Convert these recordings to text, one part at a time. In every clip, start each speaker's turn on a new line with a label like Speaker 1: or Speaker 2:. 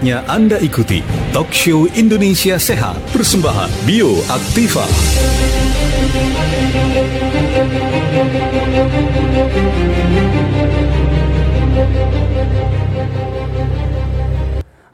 Speaker 1: Saatnya Anda ikuti Talk Show Indonesia Sehat Persembahan Bio Aktiva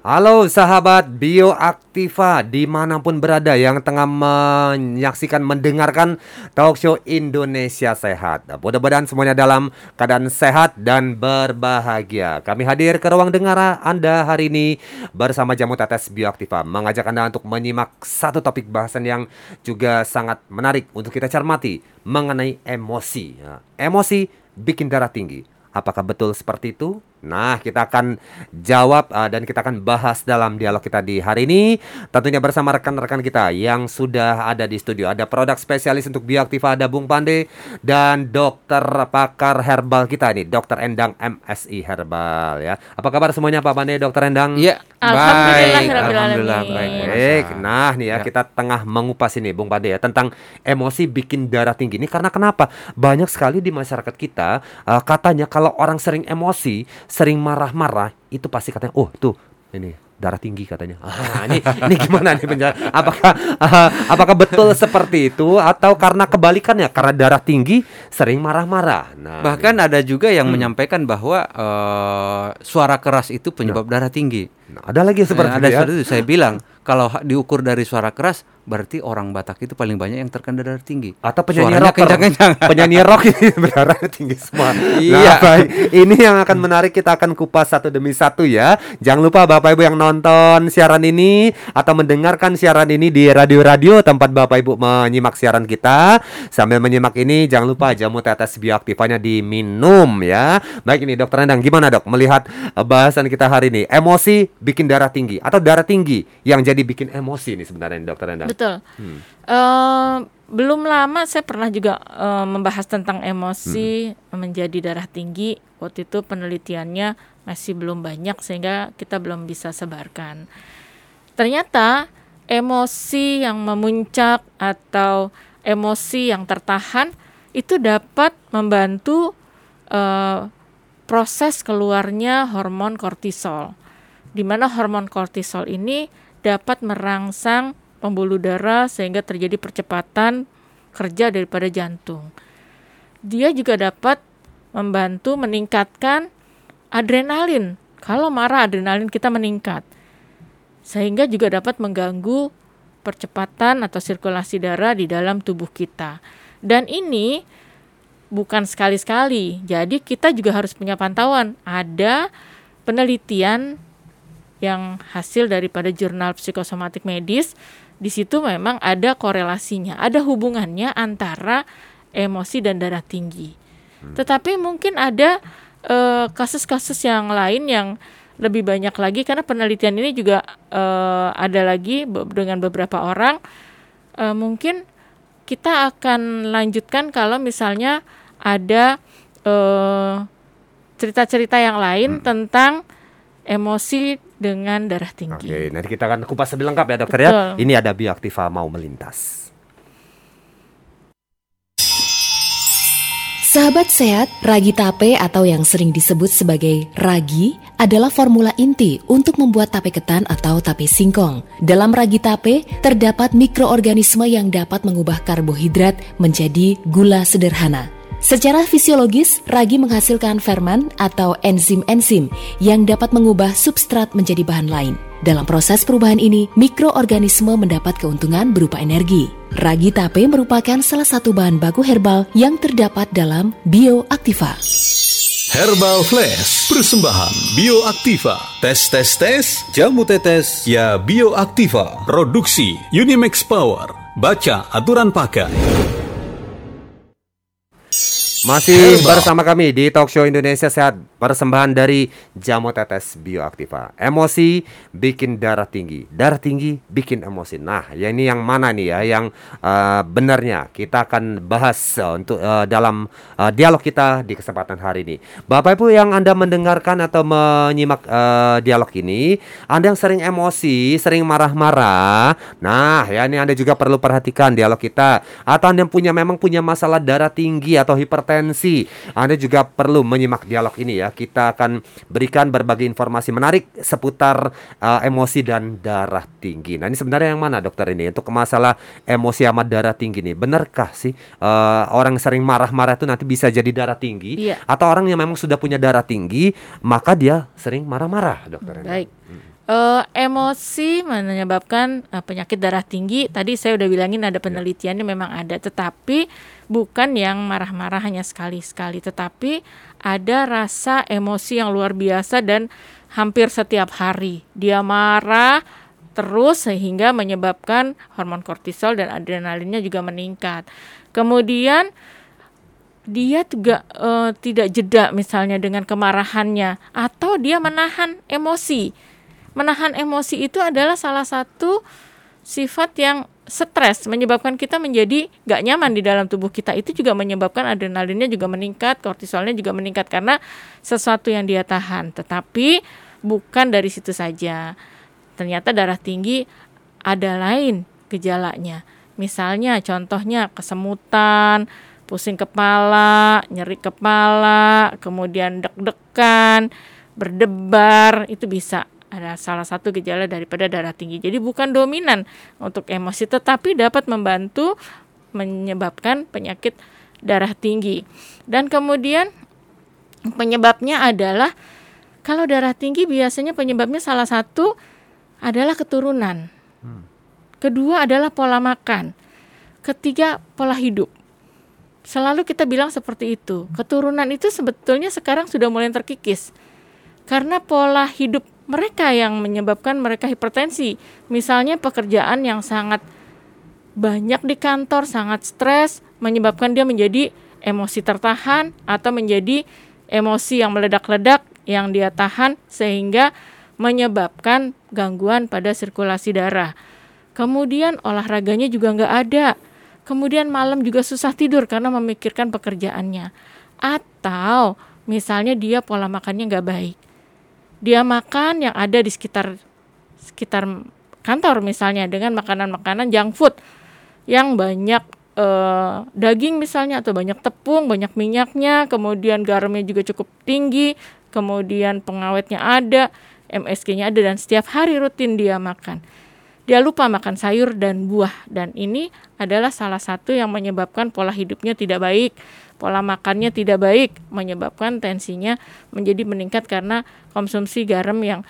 Speaker 2: Halo sahabat Bioaktiva di mana pun berada yang tengah menyaksikan mendengarkan talk show Indonesia Sehat. Mudah-mudahan semuanya dalam keadaan sehat dan berbahagia. Kami hadir ke ruang dengar Anda hari ini bersama Jamu Tetes Bioaktiva mengajak Anda untuk menyimak satu topik bahasan yang juga sangat menarik untuk kita cermati mengenai emosi. Emosi bikin darah tinggi. Apakah betul seperti itu? Nah, kita akan jawab uh, dan kita akan bahas dalam dialog kita di hari ini tentunya bersama rekan-rekan kita yang sudah ada di studio. Ada produk spesialis untuk bioaktiva ada Bung Pande dan dokter pakar herbal kita nih, Dokter Endang MSI Herbal ya. Apa kabar semuanya Pak Pande, Dokter Endang?
Speaker 3: Iya.
Speaker 4: Alhamdulillah,
Speaker 2: Baik,
Speaker 4: Alhamdulillah,
Speaker 2: baik,
Speaker 4: baik.
Speaker 2: baik. Nah, nih ya,
Speaker 3: Ya.
Speaker 2: kita tengah mengupas ini Bung Pande ya tentang emosi bikin darah tinggi. Ini karena kenapa? Banyak sekali di masyarakat kita uh, katanya kalau orang sering emosi, sering marah-marah, itu pasti katanya, "Oh, tuh ini darah tinggi katanya." Ah, ini ini gimana nih penjara? Apakah uh, apakah betul seperti itu atau karena kebalikannya karena darah tinggi sering marah-marah? Nah,
Speaker 3: Bahkan ada juga yang menyampaikan bahwa eh, suara keras itu penyebab darah tinggi.
Speaker 2: nah, ada lagi yang seperti
Speaker 3: Nah, ada
Speaker 2: ya.
Speaker 3: seperti itu. Saya bilang kalau diukur dari suara keras berarti orang Batak itu paling banyak yang terkena darah tinggi.
Speaker 2: atau penyanyi rocker,
Speaker 3: kencang-kencang.
Speaker 2: penyanyi rock ini berdarah tinggi semua.
Speaker 3: Iya.
Speaker 2: Nah, baik. Ini yang akan menarik kita akan kupas satu demi satu ya. Jangan lupa Bapak Ibu yang nonton siaran ini atau mendengarkan siaran ini di radio-radio tempat Bapak Ibu menyimak siaran kita. Sambil menyimak ini jangan lupa jamu tetes bioaktifanya diminum ya. Baik ini Dokter Endang gimana Dok melihat eh, bahasan kita hari ini? Emosi bikin darah tinggi atau darah tinggi yang jadi bikin emosi ini sebenarnya Dokter Endang.
Speaker 4: Betul.
Speaker 2: Hmm.
Speaker 4: Eh, belum lama saya pernah juga eh, membahas tentang emosi menjadi darah tinggi. Waktu itu penelitiannya masih belum banyak sehingga kita belum bisa sebarkan. Ternyata emosi yang memuncak atau emosi yang tertahan itu dapat membantu eh, proses keluarnya hormon kortisol. Di mana hormon kortisol ini dapat merangsang pembuluh darah sehingga terjadi percepatan kerja daripada jantung. Dia juga dapat membantu meningkatkan adrenalin. Kalau marah adrenalin kita meningkat. Sehingga juga dapat mengganggu percepatan atau sirkulasi darah di dalam tubuh kita. Dan ini bukan sekali-sekali. Jadi kita juga harus punya pantauan. Ada penelitian yang hasil daripada jurnal psikosomatik medis di situ memang ada korelasinya, ada hubungannya antara emosi dan darah tinggi. Tetapi mungkin ada eh, kasus-kasus yang lain yang lebih banyak lagi karena penelitian ini juga eh, ada lagi be- dengan beberapa orang. Eh, mungkin kita akan lanjutkan kalau misalnya ada eh, cerita-cerita yang lain tentang emosi dengan darah tinggi.
Speaker 2: Oke, nanti kita akan kupas lebih lengkap ya dokter ya.
Speaker 4: Betul.
Speaker 2: Ini ada bioaktiva mau melintas.
Speaker 5: Sahabat sehat, ragi tape atau yang sering disebut sebagai ragi adalah formula inti untuk membuat tape ketan atau tape singkong. Dalam ragi tape terdapat mikroorganisme yang dapat mengubah karbohidrat menjadi gula sederhana. Secara fisiologis, ragi menghasilkan fermen atau enzim-enzim yang dapat mengubah substrat menjadi bahan lain. Dalam proses perubahan ini, mikroorganisme mendapat keuntungan berupa energi. Ragi tape merupakan salah satu bahan baku herbal yang terdapat dalam bioaktiva.
Speaker 1: Herbal Flash Persembahan Bioaktiva Tes tes tes Jamu tetes Ya Bioaktiva Produksi Unimax Power Baca aturan pakai
Speaker 2: Masih bersama kami di Talk Show Indonesia Sehat Persembahan dari Jamu Tetes Bioaktiva. Emosi bikin darah tinggi. Darah tinggi bikin emosi. Nah ya ini yang mana nih ya Yang eh, benarnya? Kita akan bahas eh, Untuk eh, dalam eh, dialog kita di kesempatan hari ini. Bapak Ibu yang Anda mendengarkan atau menyimak eh, dialog ini Anda yang sering emosi, sering marah-marah Nah ya ini Anda juga perlu perhatikan dialog kita. Atau Anda yang punya memang punya masalah darah tinggi atau hipertensi hipertensi. Anda juga perlu menyimak dialog ini ya. Kita akan berikan berbagai informasi menarik seputar uh, emosi dan darah tinggi. Nah, ini sebenarnya yang mana dokter ini untuk masalah emosi sama darah tinggi nih? Benarkah sih uh, orang yang sering marah-marah itu nanti bisa jadi darah tinggi
Speaker 4: Iya.
Speaker 2: atau orang yang memang sudah punya darah tinggi maka dia sering marah-marah, dokter?
Speaker 4: Baik. Eh, emosi menyebabkan eh, penyakit darah tinggi. Tadi saya udah bilangin ada penelitiannya memang ada, tetapi bukan yang marah-marah hanya sekali-sekali, tetapi ada rasa emosi yang luar biasa dan hampir setiap hari. Dia marah terus sehingga menyebabkan hormon kortisol dan adrenalinnya juga meningkat. Kemudian dia juga eh, tidak jeda misalnya dengan kemarahannya atau dia menahan emosi. Menahan emosi itu adalah salah satu sifat yang stres menyebabkan kita menjadi gak nyaman di dalam tubuh kita itu juga menyebabkan adrenalinnya juga meningkat, kortisolnya juga meningkat karena sesuatu yang dia tahan. Tetapi bukan dari situ saja. Ternyata darah tinggi ada lain gejalanya. Misalnya contohnya kesemutan, pusing kepala, nyeri kepala, kemudian deg-degan, berdebar, itu bisa ada salah satu gejala daripada darah tinggi. Jadi bukan dominan untuk emosi tetapi dapat membantu menyebabkan penyakit darah tinggi. Dan kemudian penyebabnya adalah kalau darah tinggi biasanya penyebabnya salah satu adalah keturunan. Kedua adalah pola makan. Ketiga pola hidup. Selalu kita bilang seperti itu. Keturunan itu sebetulnya sekarang sudah mulai terkikis. Karena pola hidup mereka yang menyebabkan mereka hipertensi. Misalnya pekerjaan yang sangat banyak di kantor, sangat stres, menyebabkan dia menjadi emosi tertahan atau menjadi emosi yang meledak-ledak yang dia tahan sehingga menyebabkan gangguan pada sirkulasi darah. Kemudian olahraganya juga nggak ada. Kemudian malam juga susah tidur karena memikirkan pekerjaannya. Atau misalnya dia pola makannya nggak baik. Dia makan yang ada di sekitar sekitar kantor misalnya dengan makanan-makanan junk food yang banyak eh, daging misalnya atau banyak tepung, banyak minyaknya, kemudian garamnya juga cukup tinggi, kemudian pengawetnya ada, MSG-nya ada dan setiap hari rutin dia makan. Dia lupa makan sayur dan buah dan ini adalah salah satu yang menyebabkan pola hidupnya tidak baik, pola makannya tidak baik, menyebabkan tensinya menjadi meningkat karena konsumsi garam yang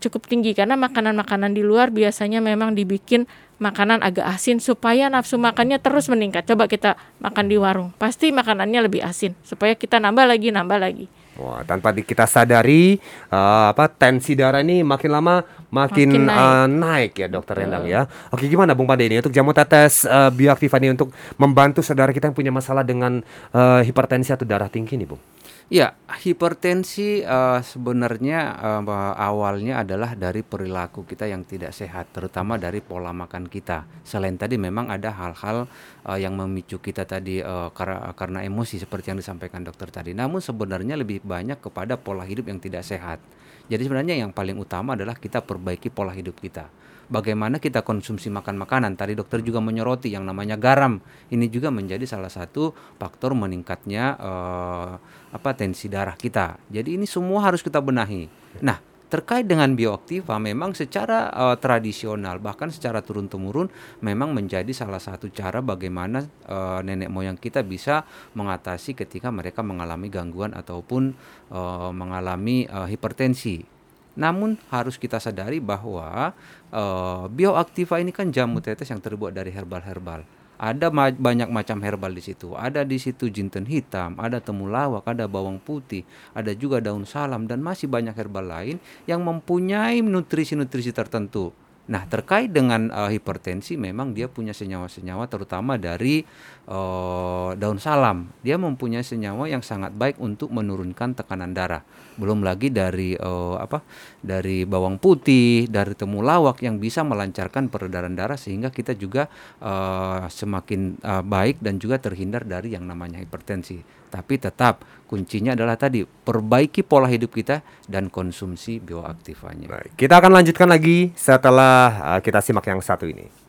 Speaker 4: cukup tinggi karena makanan-makanan di luar biasanya memang dibikin makanan agak asin supaya nafsu makannya terus meningkat. Coba kita makan di warung, pasti makanannya lebih asin supaya kita nambah lagi, nambah lagi.
Speaker 2: Wah, tanpa di- kita sadari eh, apa tensi darah ini makin lama makin,
Speaker 4: Makin naik.
Speaker 2: eh, naik ya Dokter Endang ya. Oke, gimana Bung Pande ini untuk jamu tetes eh, bioaktiva ini untuk membantu saudara kita yang punya masalah dengan eh, hipertensi atau darah tinggi nih, Bung?
Speaker 3: Ya, hipertensi eh, sebenarnya bah- awalnya adalah dari perilaku kita yang tidak sehat, terutama dari pola makan kita. Selain tadi memang ada hal-hal eh, yang memicu kita tadi eh, karena karena emosi seperti yang disampaikan dokter tadi. Namun sebenarnya lebih banyak kepada pola hidup yang tidak sehat. Jadi sebenarnya yang paling utama adalah kita perbaiki pola hidup kita. Bagaimana kita konsumsi makan makanan? Tadi dokter juga menyoroti yang namanya garam. Ini juga menjadi salah satu faktor meningkatnya eh, apa tensi darah kita. Jadi ini semua harus kita benahi. Nah, terkait dengan bioaktiva memang secara eh, tradisional bahkan secara turun temurun memang menjadi salah satu cara bagaimana eh, nenek moyang kita bisa mengatasi ketika mereka mengalami gangguan ataupun eh, mengalami eh, hipertensi. Namun harus kita sadari bahwa eh, bioaktiva ini kan jamu tetes yang terbuat dari herbal-herbal. Ada ma- banyak macam herbal di situ. Ada di situ jinten hitam, ada temulawak, ada bawang putih, ada juga daun salam dan masih banyak herbal lain yang mempunyai nutrisi-nutrisi tertentu. Nah, terkait dengan eh, hipertensi memang dia punya senyawa-senyawa terutama dari eh, daun salam. Dia mempunyai senyawa yang sangat baik untuk menurunkan tekanan darah. Belum lagi dari eh, apa? Dari bawang putih, dari temulawak yang bisa melancarkan peredaran darah sehingga kita juga eh, semakin eh, baik dan juga terhindar dari yang namanya hipertensi. Tapi tetap kuncinya adalah tadi perbaiki pola hidup kita dan konsumsi bioaktivanya.
Speaker 2: Baik, kita akan lanjutkan lagi setelah eh, kita simak yang satu ini.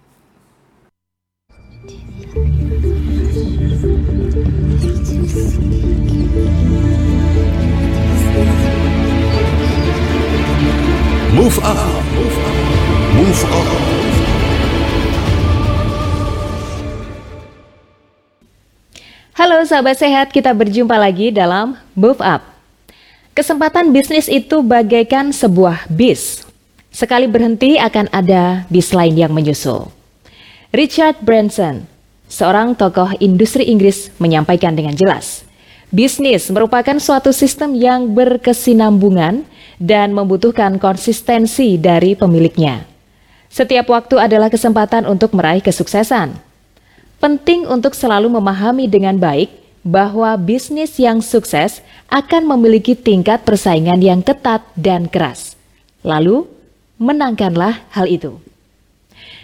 Speaker 1: Move up,
Speaker 6: sahabat sehat, kita berjumpa lagi dalam Move Up. Kesempatan bisnis itu bagaikan sebuah bis. Sekali berhenti akan ada bis lain yang menyusul. Richard Branson, seorang tokoh industri Inggris menyampaikan dengan jelas, bisnis merupakan suatu sistem yang berkesinambungan dan membutuhkan konsistensi dari pemiliknya. Setiap waktu adalah kesempatan untuk meraih kesuksesan. Penting untuk selalu memahami dengan baik bahwa bisnis yang sukses akan memiliki tingkat persaingan yang ketat dan keras. Lalu, menangkanlah hal itu.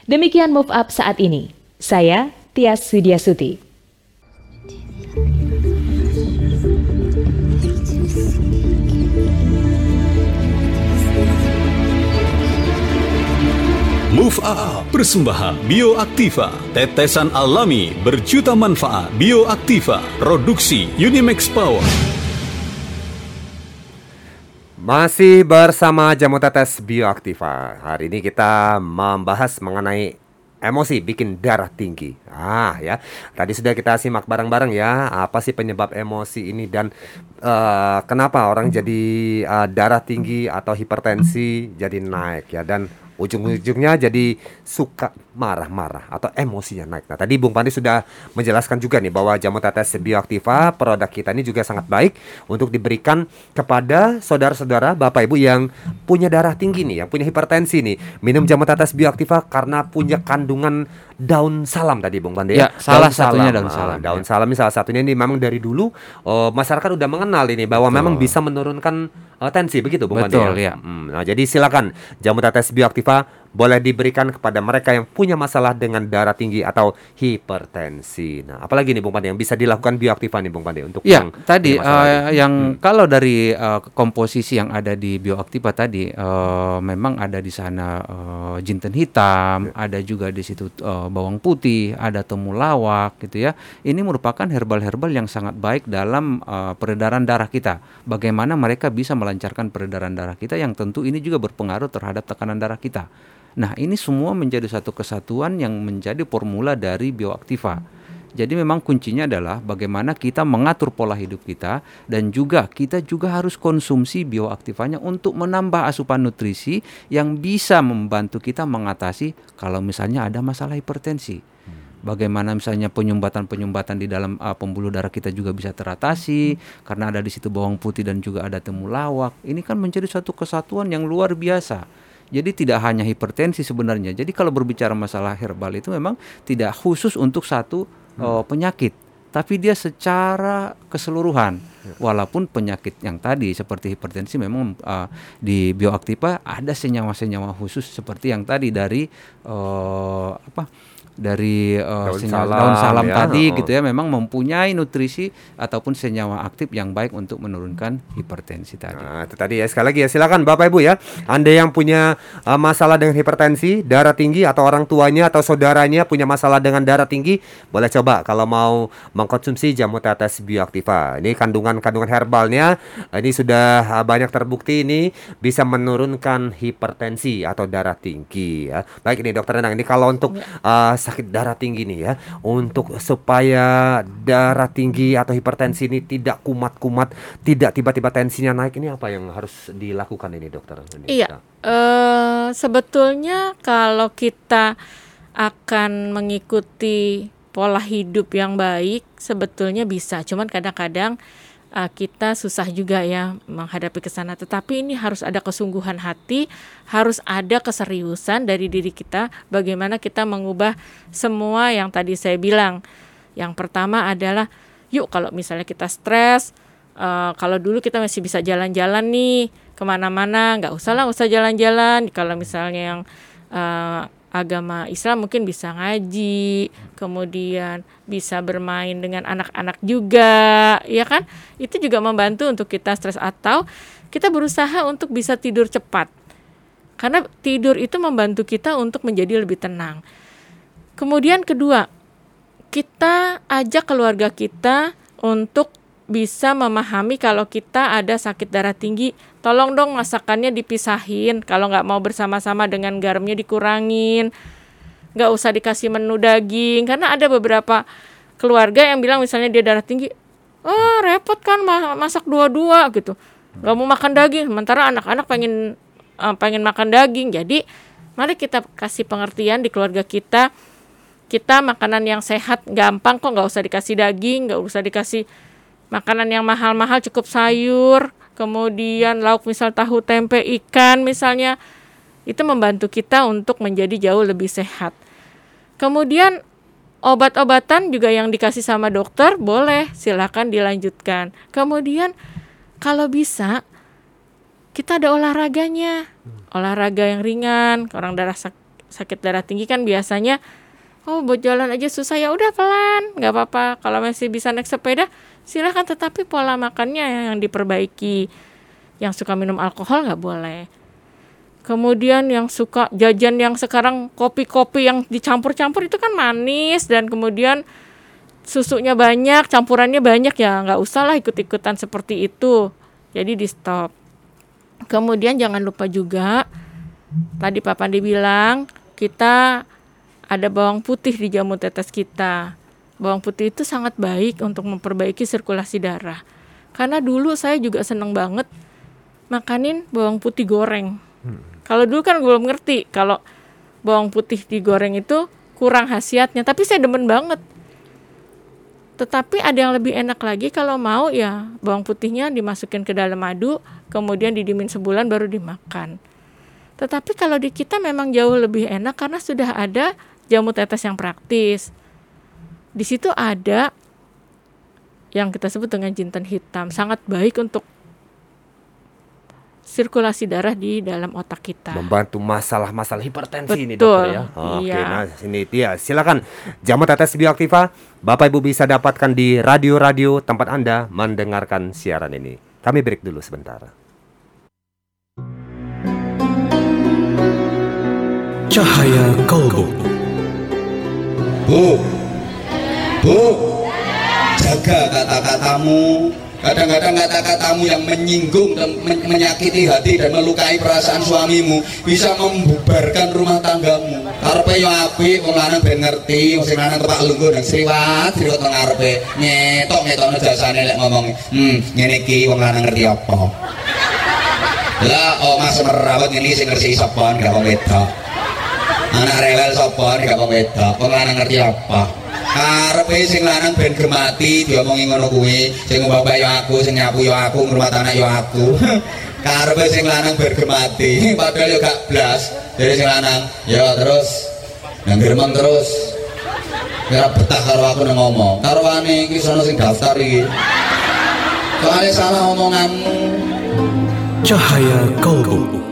Speaker 6: Demikian move up saat ini. Saya Tias Suti.
Speaker 1: Move Up Persembahan Bioaktiva. Tetesan alami berjuta manfaat Bioaktiva. Produksi Unimax Power.
Speaker 2: Masih bersama Jamu Tetes Bioaktiva. Hari ini kita membahas mengenai emosi bikin darah tinggi. Ah ya. Tadi sudah kita simak bareng-bareng ya Apa sih penyebab emosi ini dan uh, Kenapa orang jadi uh, darah tinggi atau hipertensi jadi naik ya. Dan ujung-ujungnya jadi suka marah-marah atau emosinya naik. Nah, tadi Bung Pandi sudah menjelaskan juga nih bahwa jamu tetes bioaktiva produk kita ini juga sangat baik untuk diberikan kepada saudara-saudara Bapak Ibu yang punya darah tinggi nih, yang punya hipertensi nih. Minum jamu tetes bioaktiva karena punya kandungan daun salam tadi Bung Pandi
Speaker 3: ya. salah daun satunya salam. daun ah, salam.
Speaker 2: daun ya. salam ini salah satunya ini memang dari dulu uh, masyarakat udah mengenal ini bahwa Betul. memang bisa menurunkan uh, tensi begitu Bung
Speaker 3: Betul, Pandi
Speaker 2: ya. ya. Hmm, nah, jadi silakan jamu tetes bioaktiva boleh diberikan kepada mereka yang punya masalah dengan darah tinggi atau hipertensi. Nah, apalagi nih Bung Pandi yang bisa dilakukan bioaktiva nih Bung Pandi untuk
Speaker 3: ya, yang tadi uh, yang hmm. kalau dari uh, komposisi yang ada di bioaktiva tadi uh, memang ada di sana uh, jinten hitam, ya. ada juga di situ uh, bawang putih, ada temulawak gitu ya. Ini merupakan herbal-herbal yang sangat baik dalam uh, peredaran darah kita. Bagaimana mereka bisa melancarkan peredaran darah kita yang tentu ini juga berpengaruh terhadap tekanan darah kita. Nah, ini semua menjadi satu kesatuan yang menjadi formula dari bioaktiva. Jadi memang kuncinya adalah bagaimana kita mengatur pola hidup kita dan juga kita juga harus konsumsi bioaktivanya untuk menambah asupan nutrisi yang bisa membantu kita mengatasi kalau misalnya ada masalah hipertensi. Bagaimana misalnya penyumbatan-penyumbatan di dalam uh, pembuluh darah kita juga bisa teratasi karena ada di situ bawang putih dan juga ada temulawak. Ini kan menjadi satu kesatuan yang luar biasa jadi tidak hanya hipertensi sebenarnya. Jadi kalau berbicara masalah herbal itu memang tidak khusus untuk satu hmm. uh, penyakit, tapi dia secara keseluruhan. Ya. Walaupun penyakit yang tadi seperti hipertensi memang uh, di bioaktiva ada senyawa-senyawa khusus seperti yang tadi dari uh, apa? Dari uh, daun, senyawa, salam, daun salam ya. tadi oh. gitu ya memang mempunyai nutrisi ataupun senyawa aktif yang baik untuk menurunkan hipertensi tadi.
Speaker 2: Nah, itu tadi ya sekali lagi ya silakan Bapak Ibu ya. Anda yang punya uh, masalah dengan hipertensi, darah tinggi atau orang tuanya atau saudaranya punya masalah dengan darah tinggi, boleh coba kalau mau mengkonsumsi jamu tetes bioaktiva. Ini kandungan-kandungan herbalnya ini sudah uh, banyak terbukti ini bisa menurunkan hipertensi atau darah tinggi ya. Baik ini dokter Nenang ini kalau untuk uh, sakit darah tinggi nih ya untuk supaya darah tinggi atau hipertensi ini tidak kumat-kumat tidak tiba-tiba tensinya naik ini apa yang harus dilakukan ini dokter?
Speaker 4: Iya uh, sebetulnya kalau kita akan mengikuti pola hidup yang baik sebetulnya bisa cuman kadang-kadang uh, kita susah juga ya menghadapi ke sana. Tetapi ini harus ada kesungguhan hati, harus ada keseriusan dari diri kita bagaimana kita mengubah semua yang tadi saya bilang. Yang pertama adalah yuk kalau misalnya kita stres, uh, kalau dulu kita masih bisa jalan-jalan nih ke mana-mana, nggak usah lah, usah jalan-jalan. Kalau misalnya yang uh, agama Islam mungkin bisa ngaji, kemudian bisa bermain dengan anak-anak juga, ya kan? Itu juga membantu untuk kita stres atau kita berusaha untuk bisa tidur cepat. Karena tidur itu membantu kita untuk menjadi lebih tenang. Kemudian kedua, kita ajak keluarga kita untuk bisa memahami kalau kita ada sakit darah tinggi, tolong dong masakannya dipisahin. Kalau nggak mau bersama-sama dengan garamnya dikurangin, nggak usah dikasih menu daging. Karena ada beberapa keluarga yang bilang misalnya dia darah tinggi, oh repot kan masak dua-dua gitu, nggak mau makan daging. Sementara anak-anak pengen uh, pengen makan daging. Jadi mari kita kasih pengertian di keluarga kita. Kita makanan yang sehat gampang kok nggak usah dikasih daging, nggak usah dikasih makanan yang mahal-mahal cukup sayur, kemudian lauk misal tahu tempe ikan misalnya itu membantu kita untuk menjadi jauh lebih sehat. Kemudian obat-obatan juga yang dikasih sama dokter boleh silakan dilanjutkan. Kemudian kalau bisa kita ada olahraganya, olahraga yang ringan. Orang darah sak sakit darah tinggi kan biasanya oh buat jalan aja susah ya udah pelan nggak apa-apa kalau masih bisa naik sepeda silahkan tetapi pola makannya yang diperbaiki. Yang suka minum alkohol nggak boleh. Kemudian yang suka jajan yang sekarang kopi-kopi yang dicampur-campur itu kan manis dan kemudian susunya banyak campurannya banyak ya nggak usah lah ikut-ikutan seperti itu. Jadi di stop. Kemudian jangan lupa juga tadi Papa dibilang kita ada bawang putih di jamu tetes kita Bawang putih itu sangat baik untuk memperbaiki sirkulasi darah. Karena dulu saya juga seneng banget makanin bawang putih goreng. Hmm. Kalau dulu kan belum ngerti kalau bawang putih digoreng itu kurang khasiatnya, tapi saya demen banget. Tetapi ada yang lebih enak lagi kalau mau ya bawang putihnya dimasukin ke dalam madu, kemudian didimin sebulan baru dimakan. Tetapi kalau di kita memang jauh lebih enak karena sudah ada jamu tetes yang praktis di situ ada yang kita sebut dengan jintan hitam sangat baik untuk sirkulasi darah di dalam otak kita.
Speaker 2: Membantu masalah-masalah hipertensi
Speaker 4: Betul,
Speaker 2: ini dokter ya. Oke, iya. nah sini dia. Silakan jamu tetes bioaktiva Bapak Ibu bisa dapatkan di radio-radio tempat Anda mendengarkan siaran ini. Kami break dulu sebentar.
Speaker 1: Cahaya Kolbu.
Speaker 7: Bu, Bu, jaga kata-katamu. Kadang-kadang kata-katamu yang menyinggung dan men menyakiti hati dan melukai perasaan suamimu bisa membubarkan rumah tanggamu. Karpe yo api, wong lanang ben ngerti, wong sing lanang tepak lungguh dan sriwat sriwat nang ngarepe. Nyetok ngetokno jasane lek ngomong, "Hmm, ngene iki wong lanang ngerti apa?" Lah, oh mas merawat ini sing ngerti sapa gak wong wedok. Anak rewel sapa gak wong wedok, wong lanang ngerti apa? Karepe sing lanang ben gemati diomongi ngono kuwi sing bapak ya aku sing nyapu ya aku ngrumat anak ya aku. Karepe sing lanang ben gemati padahal ya gak blas. Dari sing lanang ya terus. Nang gremeng terus. Ya betah karo aku nang ngomong. Karo ane iki sono sing daftar iki. Soalnya salah omonganmu.
Speaker 1: Cahaya kalbu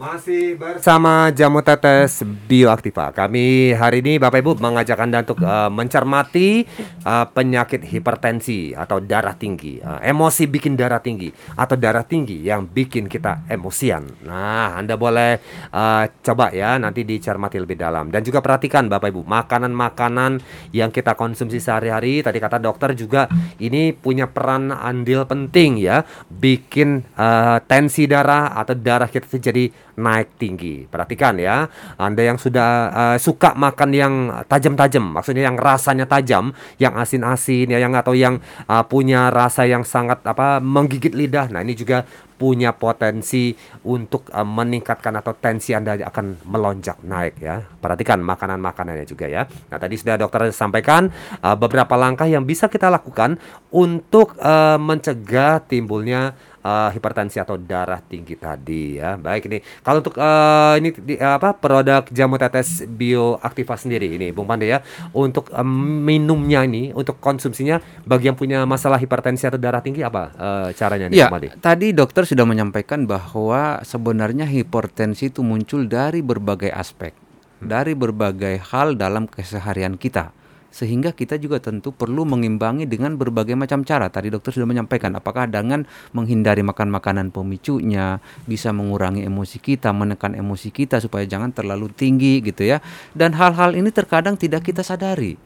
Speaker 2: Masih bersama Jamu Tetes Bioaktiva. Kami hari ini Bapak Ibu mengajak Anda untuk uh, mencermati uh, penyakit hipertensi atau darah tinggi. Uh, emosi bikin darah tinggi atau darah tinggi yang bikin kita emosian. Nah, Anda boleh uh, coba ya nanti dicermati lebih dalam dan juga perhatikan Bapak Ibu, makanan-makanan yang kita konsumsi sehari-hari tadi kata dokter juga ini punya peran andil penting ya bikin uh, tensi darah atau darah kita jadi naik tinggi. Perhatikan ya, Anda yang sudah uh, suka makan yang tajam-tajam, maksudnya yang rasanya tajam, yang asin-asin ya yang atau yang uh, punya rasa yang sangat apa menggigit lidah. Nah, ini juga punya potensi untuk uh, meningkatkan atau tensi Anda akan melonjak naik ya. Perhatikan makanan-makanannya juga ya. Nah, tadi sudah dokter sampaikan uh, beberapa langkah yang bisa kita lakukan untuk uh, mencegah timbulnya uh, hipertensi atau darah tinggi tadi ya. Baik ini. Kalau untuk uh, ini di, apa produk jamu tetes bioaktiva sendiri ini Bung Pande ya. Untuk um, minumnya ini untuk konsumsinya bagi yang punya masalah hipertensi atau darah tinggi apa uh, caranya nih
Speaker 3: ya, Tadi dokter sudah menyampaikan bahwa sebenarnya hipertensi itu muncul dari berbagai aspek, hmm. dari berbagai hal dalam keseharian kita sehingga kita juga tentu perlu mengimbangi dengan berbagai macam cara. Tadi dokter sudah menyampaikan apakah dengan menghindari makan makanan pemicunya bisa mengurangi emosi kita, menekan emosi kita supaya jangan terlalu tinggi gitu ya. Dan hal-hal ini terkadang tidak kita sadari.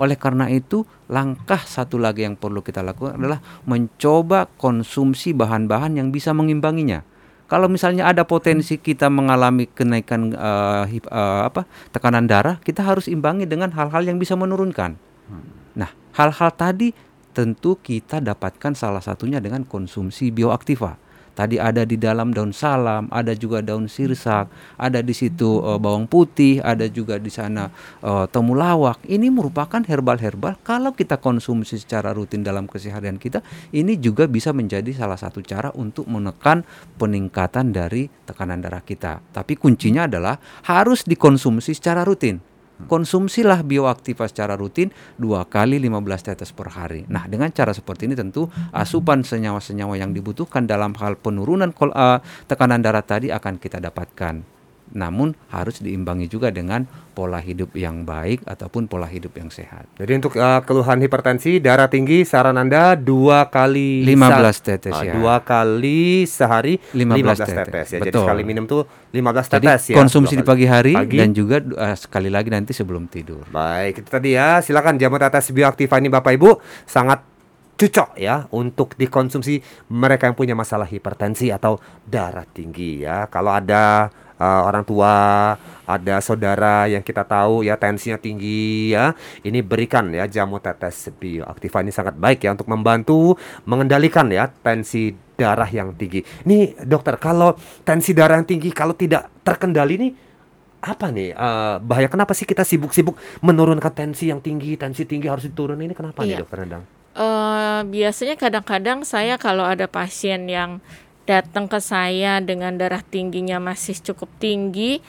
Speaker 3: Oleh karena itu, langkah satu lagi yang perlu kita lakukan adalah mencoba konsumsi bahan-bahan yang bisa mengimbanginya. Kalau misalnya ada potensi kita mengalami kenaikan uh, hip, uh, apa tekanan darah, kita harus imbangi dengan hal-hal yang bisa menurunkan. Nah, hal-hal tadi tentu kita dapatkan salah satunya dengan konsumsi bioaktiva. Tadi ada di dalam daun salam, ada juga daun sirsak, ada di situ uh, bawang putih, ada juga di sana uh, temulawak. Ini merupakan herbal-herbal kalau kita konsumsi secara rutin dalam keseharian kita, ini juga bisa menjadi salah satu cara untuk menekan peningkatan dari tekanan darah kita. Tapi kuncinya adalah harus dikonsumsi secara rutin konsumsilah bioaktiva secara rutin dua kali 15 tetes per hari. Nah, dengan cara seperti ini tentu asupan senyawa-senyawa yang dibutuhkan dalam hal penurunan uh, tekanan darah tadi akan kita dapatkan namun harus diimbangi juga dengan pola hidup yang baik ataupun pola hidup yang sehat.
Speaker 2: Jadi untuk uh, keluhan hipertensi, darah tinggi, saran Anda dua kali
Speaker 3: 15 tetes
Speaker 2: uh,
Speaker 3: ya.
Speaker 2: Dua kali sehari 15, 15 tetes. tetes ya. Betul. Jadi sekali minum tuh 15 tetes
Speaker 3: Jadi, ya. Konsumsi di pagi hari pagi. dan juga uh, sekali lagi nanti sebelum tidur.
Speaker 2: Baik, itu tadi ya. Silakan jamu tetes bioaktiva ini Bapak Ibu sangat cocok ya untuk dikonsumsi mereka yang punya masalah hipertensi atau darah tinggi ya. Kalau ada uh, orang tua, ada saudara yang kita tahu ya tensinya tinggi ya. Ini berikan ya jamu tetes bioaktiva ini sangat baik ya untuk membantu mengendalikan ya tensi darah yang tinggi. Nih dokter, kalau tensi darah yang tinggi kalau tidak terkendali nih apa nih uh, bahaya kenapa sih kita sibuk-sibuk menurunkan tensi yang tinggi tensi tinggi harus diturun ini kenapa iya. nih dokter Endang?
Speaker 4: Uh, biasanya kadang-kadang saya kalau ada pasien yang datang ke saya dengan darah tingginya masih cukup tinggi,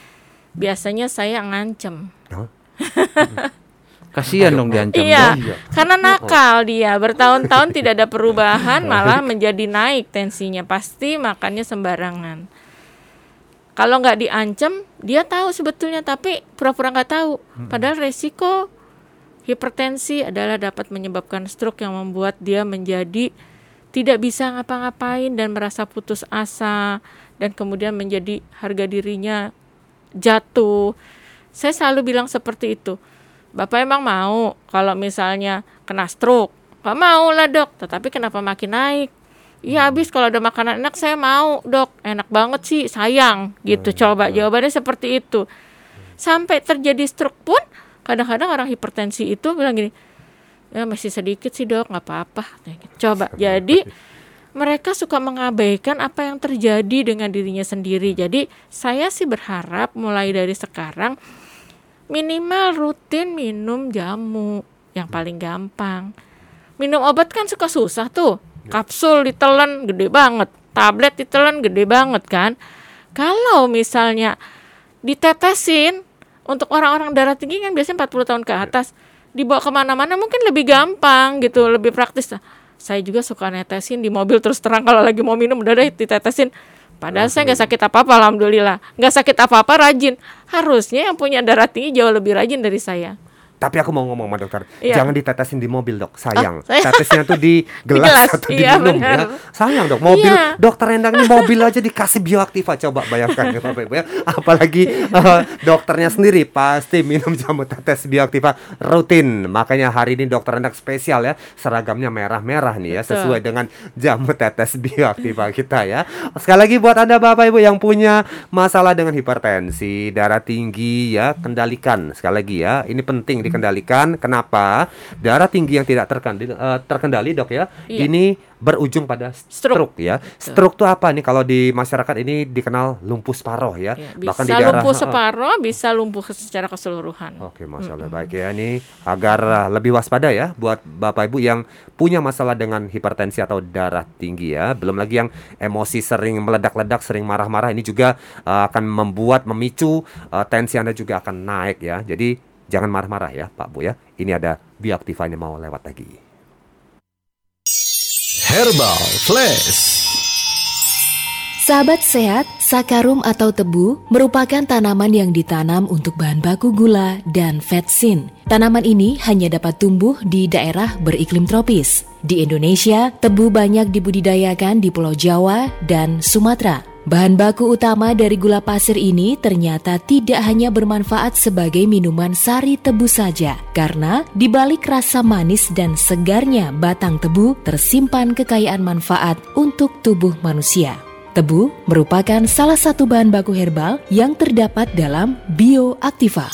Speaker 4: biasanya saya ngancem. Huh?
Speaker 3: Kasihan dong diancam.
Speaker 4: Iya, dong. karena nakal dia bertahun-tahun tidak ada perubahan, malah menjadi naik tensinya. Pasti makannya sembarangan. Kalau nggak diancam, dia tahu sebetulnya, tapi pura-pura nggak tahu. Padahal resiko hipertensi adalah dapat menyebabkan stroke yang membuat dia menjadi tidak bisa ngapa-ngapain dan merasa putus asa dan kemudian menjadi harga dirinya jatuh. Saya selalu bilang seperti itu. Bapak emang mau kalau misalnya kena stroke? Gak mau lah dok, tetapi kenapa makin naik? Iya habis kalau ada makanan enak saya mau dok, enak banget sih sayang gitu. Coba jawabannya seperti itu. Sampai terjadi stroke pun kadang-kadang orang hipertensi itu bilang gini, ya masih sedikit sih dok. Nggak apa-apa. Coba. Jadi mereka suka mengabaikan apa yang terjadi dengan dirinya sendiri. Jadi saya sih berharap mulai dari sekarang minimal rutin minum jamu yang paling gampang. Minum obat kan suka susah tuh. Kapsul ditelan gede banget. Tablet ditelan gede banget kan. Kalau misalnya ditetesin untuk orang-orang darah tinggi kan biasanya 40 tahun ke atas dibawa ke mana-mana mungkin lebih gampang gitu lebih praktis. Saya juga suka netesin di mobil terus terang kalau lagi mau minum udah deh ditetesin. Padahal saya nggak sakit apa apa alhamdulillah. Nggak sakit apa apa rajin. Harusnya yang punya darah tinggi jauh lebih rajin dari saya
Speaker 2: tapi aku mau ngomong sama dokter, iya. jangan ditetesin di mobil dok, sayang. Oh, Tetesnya tuh di gelas, di gelas atau iya, di minum ya. Sayang dok, mobil iya. dokter Endang ini mobil aja dikasih bioaktiva, coba bayangkan ya Bapak Ibu ya. Apalagi uh, dokternya sendiri pasti minum jamu tetes bioaktiva rutin. Makanya hari ini dokter Endang spesial ya, seragamnya merah-merah nih ya, sesuai dengan jamu tetes bioaktiva kita ya. Sekali lagi buat anda Bapak Ibu yang punya masalah dengan hipertensi, darah tinggi ya, kendalikan sekali lagi ya. Ini penting di dikendalikan. Kenapa? Darah tinggi yang tidak terkendali, uh, terkendali dok ya. Iya. Ini berujung pada stroke, stroke ya. Stroke itu apa nih kalau di masyarakat ini dikenal lumpuh separoh ya.
Speaker 4: ya bisa Bahkan di daerah lumpuh separoh, bisa lumpuh secara keseluruhan.
Speaker 2: Oke, masya Allah hmm. baik ya ini agar uh, lebih waspada ya buat bapak ibu yang punya masalah dengan hipertensi atau darah tinggi ya. Belum lagi yang emosi sering meledak-ledak, sering marah-marah ini juga uh, akan membuat memicu uh, tensi anda juga akan naik ya. Jadi Jangan marah-marah ya Pak Bu ya. Ini ada bioaktifanya mau lewat lagi.
Speaker 1: Herbal Flash.
Speaker 5: Sahabat sehat, sakarum atau tebu merupakan tanaman yang ditanam untuk bahan baku gula dan vetsin. Tanaman ini hanya dapat tumbuh di daerah beriklim tropis. Di Indonesia, tebu banyak dibudidayakan di Pulau Jawa dan Sumatera. Bahan baku utama dari gula pasir ini ternyata tidak hanya bermanfaat sebagai minuman sari tebu saja, karena di balik rasa manis dan segarnya batang tebu tersimpan kekayaan manfaat untuk tubuh manusia. Tebu merupakan salah satu bahan baku herbal yang terdapat dalam bioaktiva.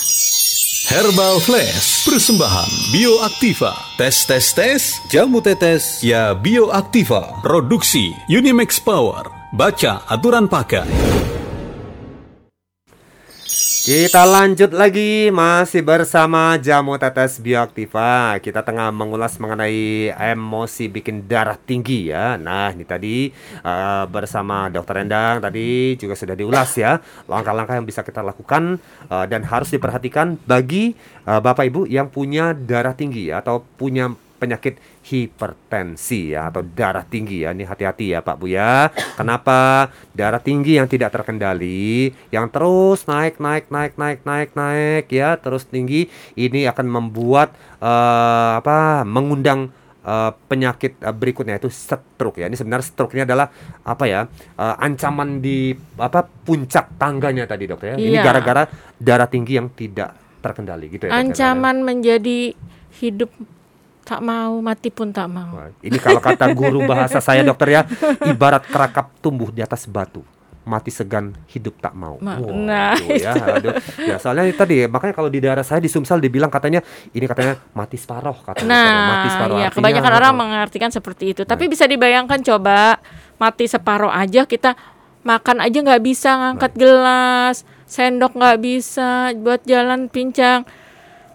Speaker 1: Herbal Flash, persembahan Bioaktiva. Tes tes tes, jamu tetes, ya Bioaktiva. Produksi Unimax Power. Baca aturan pakai.
Speaker 2: Kita lanjut lagi masih bersama Jamu Tetes Bioaktiva. Kita tengah mengulas mengenai emosi bikin darah tinggi ya. Nah, ini tadi uh, bersama Dokter Endang tadi juga sudah diulas ya langkah-langkah yang bisa kita lakukan uh, dan harus diperhatikan bagi uh, Bapak Ibu yang punya darah tinggi atau punya penyakit hipertensi ya atau darah tinggi ya. Ini hati-hati ya Pak Bu ya. Kenapa? Darah tinggi yang tidak terkendali yang terus naik naik naik naik naik naik ya, terus tinggi ini akan membuat uh, apa? mengundang uh, penyakit uh, berikutnya itu stroke ya. Ini sebenarnya stroke ini adalah apa ya? Uh, ancaman di apa puncak tangganya tadi dokter ya. Ini
Speaker 4: Iya.
Speaker 2: gara-gara darah tinggi yang tidak terkendali gitu ya. Dok, ya?
Speaker 4: Ancaman menjadi hidup tak mau, mati pun tak mau.
Speaker 2: Ini kalau kata guru bahasa saya dokter ya, ibarat kerakap tumbuh di atas batu. Mati segan, hidup tak mau.
Speaker 4: Ma-
Speaker 2: Wah,
Speaker 4: nah,
Speaker 2: aduh ya, aduh. ya soalnya tadi makanya kalau di daerah saya di Sumsel dibilang katanya ini katanya mati separoh katanya. mati
Speaker 4: Nah,
Speaker 2: separoh.
Speaker 4: ya
Speaker 2: Artinya,
Speaker 4: kebanyakan orang mengartikan seperti itu. Tapi bisa dibayangkan coba mati separoh aja kita makan aja nggak bisa ngangkat gelas, sendok nggak bisa buat jalan pincang.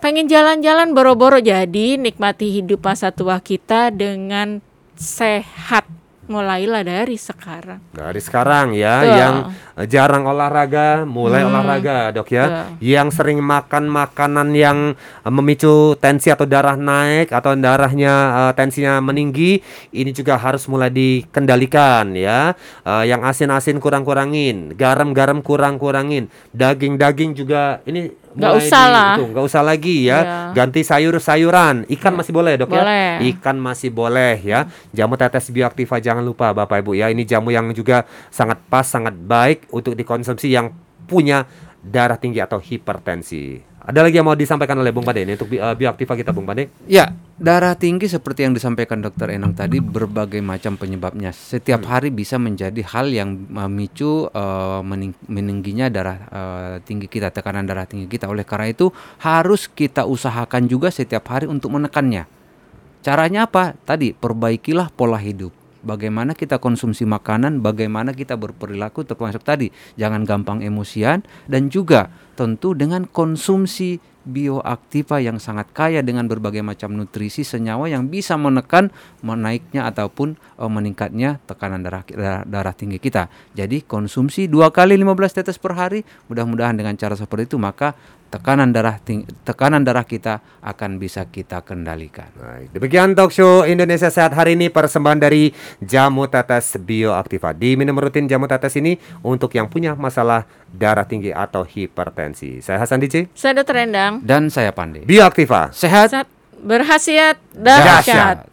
Speaker 4: Pengen jalan-jalan boro-boro jadi nikmati hidup masa tua kita dengan sehat. Mulailah dari sekarang.
Speaker 2: Dari sekarang ya,
Speaker 4: Betul.
Speaker 2: yang eh, jarang olahraga, mulai
Speaker 4: Hmm,
Speaker 2: olahraga, dok ya.
Speaker 4: betul.
Speaker 2: Yang sering makan makanan yang eh, memicu tensi atau darah naik atau darahnya eh, tensinya meninggi, ini juga harus mulai dikendalikan ya. Eh, yang asin-asin kurang-kurangin, garam-garam kurang-kurangin, daging-daging juga ini
Speaker 4: Nggak usah lah.
Speaker 2: itu, nggak usah lagi ya.
Speaker 4: Iya.
Speaker 2: Ganti sayur-sayuran, ikan masih boleh dok
Speaker 4: Boleh.
Speaker 2: ya. Ikan masih boleh ya. Jamu tetes bioaktiva jangan lupa Bapak Ibu ya. Ini jamu yang juga sangat pas, sangat baik untuk dikonsumsi yang punya darah tinggi atau hipertensi. Ada lagi yang mau disampaikan oleh Bung Pade ini untuk bi- eh, bioaktiva kita Bung Pade?
Speaker 3: Ya, darah tinggi seperti yang disampaikan Dokter Enang tadi berbagai macam penyebabnya. Setiap hari bisa menjadi hal yang memicu eh, mening- meningginya darah eh, tinggi kita, tekanan darah tinggi kita. Oleh karena itu harus kita usahakan juga setiap hari untuk menekannya. Caranya apa? Tadi perbaikilah pola hidup. Bagaimana kita konsumsi makanan, bagaimana kita berperilaku termasuk tadi jangan gampang emosian dan juga tentu dengan konsumsi bioaktiva yang sangat kaya dengan berbagai macam nutrisi senyawa yang bisa menekan menaiknya ataupun eh, meningkatnya tekanan darah, darah darah tinggi kita. Jadi konsumsi dua kali 15 tetes per hari, mudah-mudahan dengan cara seperti itu maka tekanan darah ting- tekanan darah kita akan bisa kita kendalikan.
Speaker 2: Baik, demikian talk show Indonesia Sehat hari ini persembahan dari Jamu Tetes Bioaktiva. Diminum rutin Jamu Tetes ini untuk yang punya masalah darah tinggi atau hipertensi. Saya Hasan DJ,
Speaker 4: Saya Dr. Endang.
Speaker 3: Dan saya Pandai.
Speaker 2: Bioaktiva.
Speaker 3: Sehat
Speaker 4: Saat berhasiat
Speaker 2: dahsyat.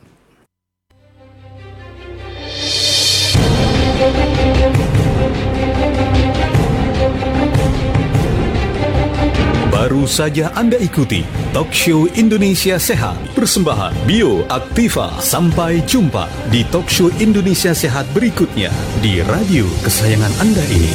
Speaker 1: Baru saja Anda ikuti Talk Show Indonesia Sehat. Persembahan Bioaktiva Sampai jumpa di Talk Show Indonesia Sehat berikutnya Di radio kesayangan Anda ini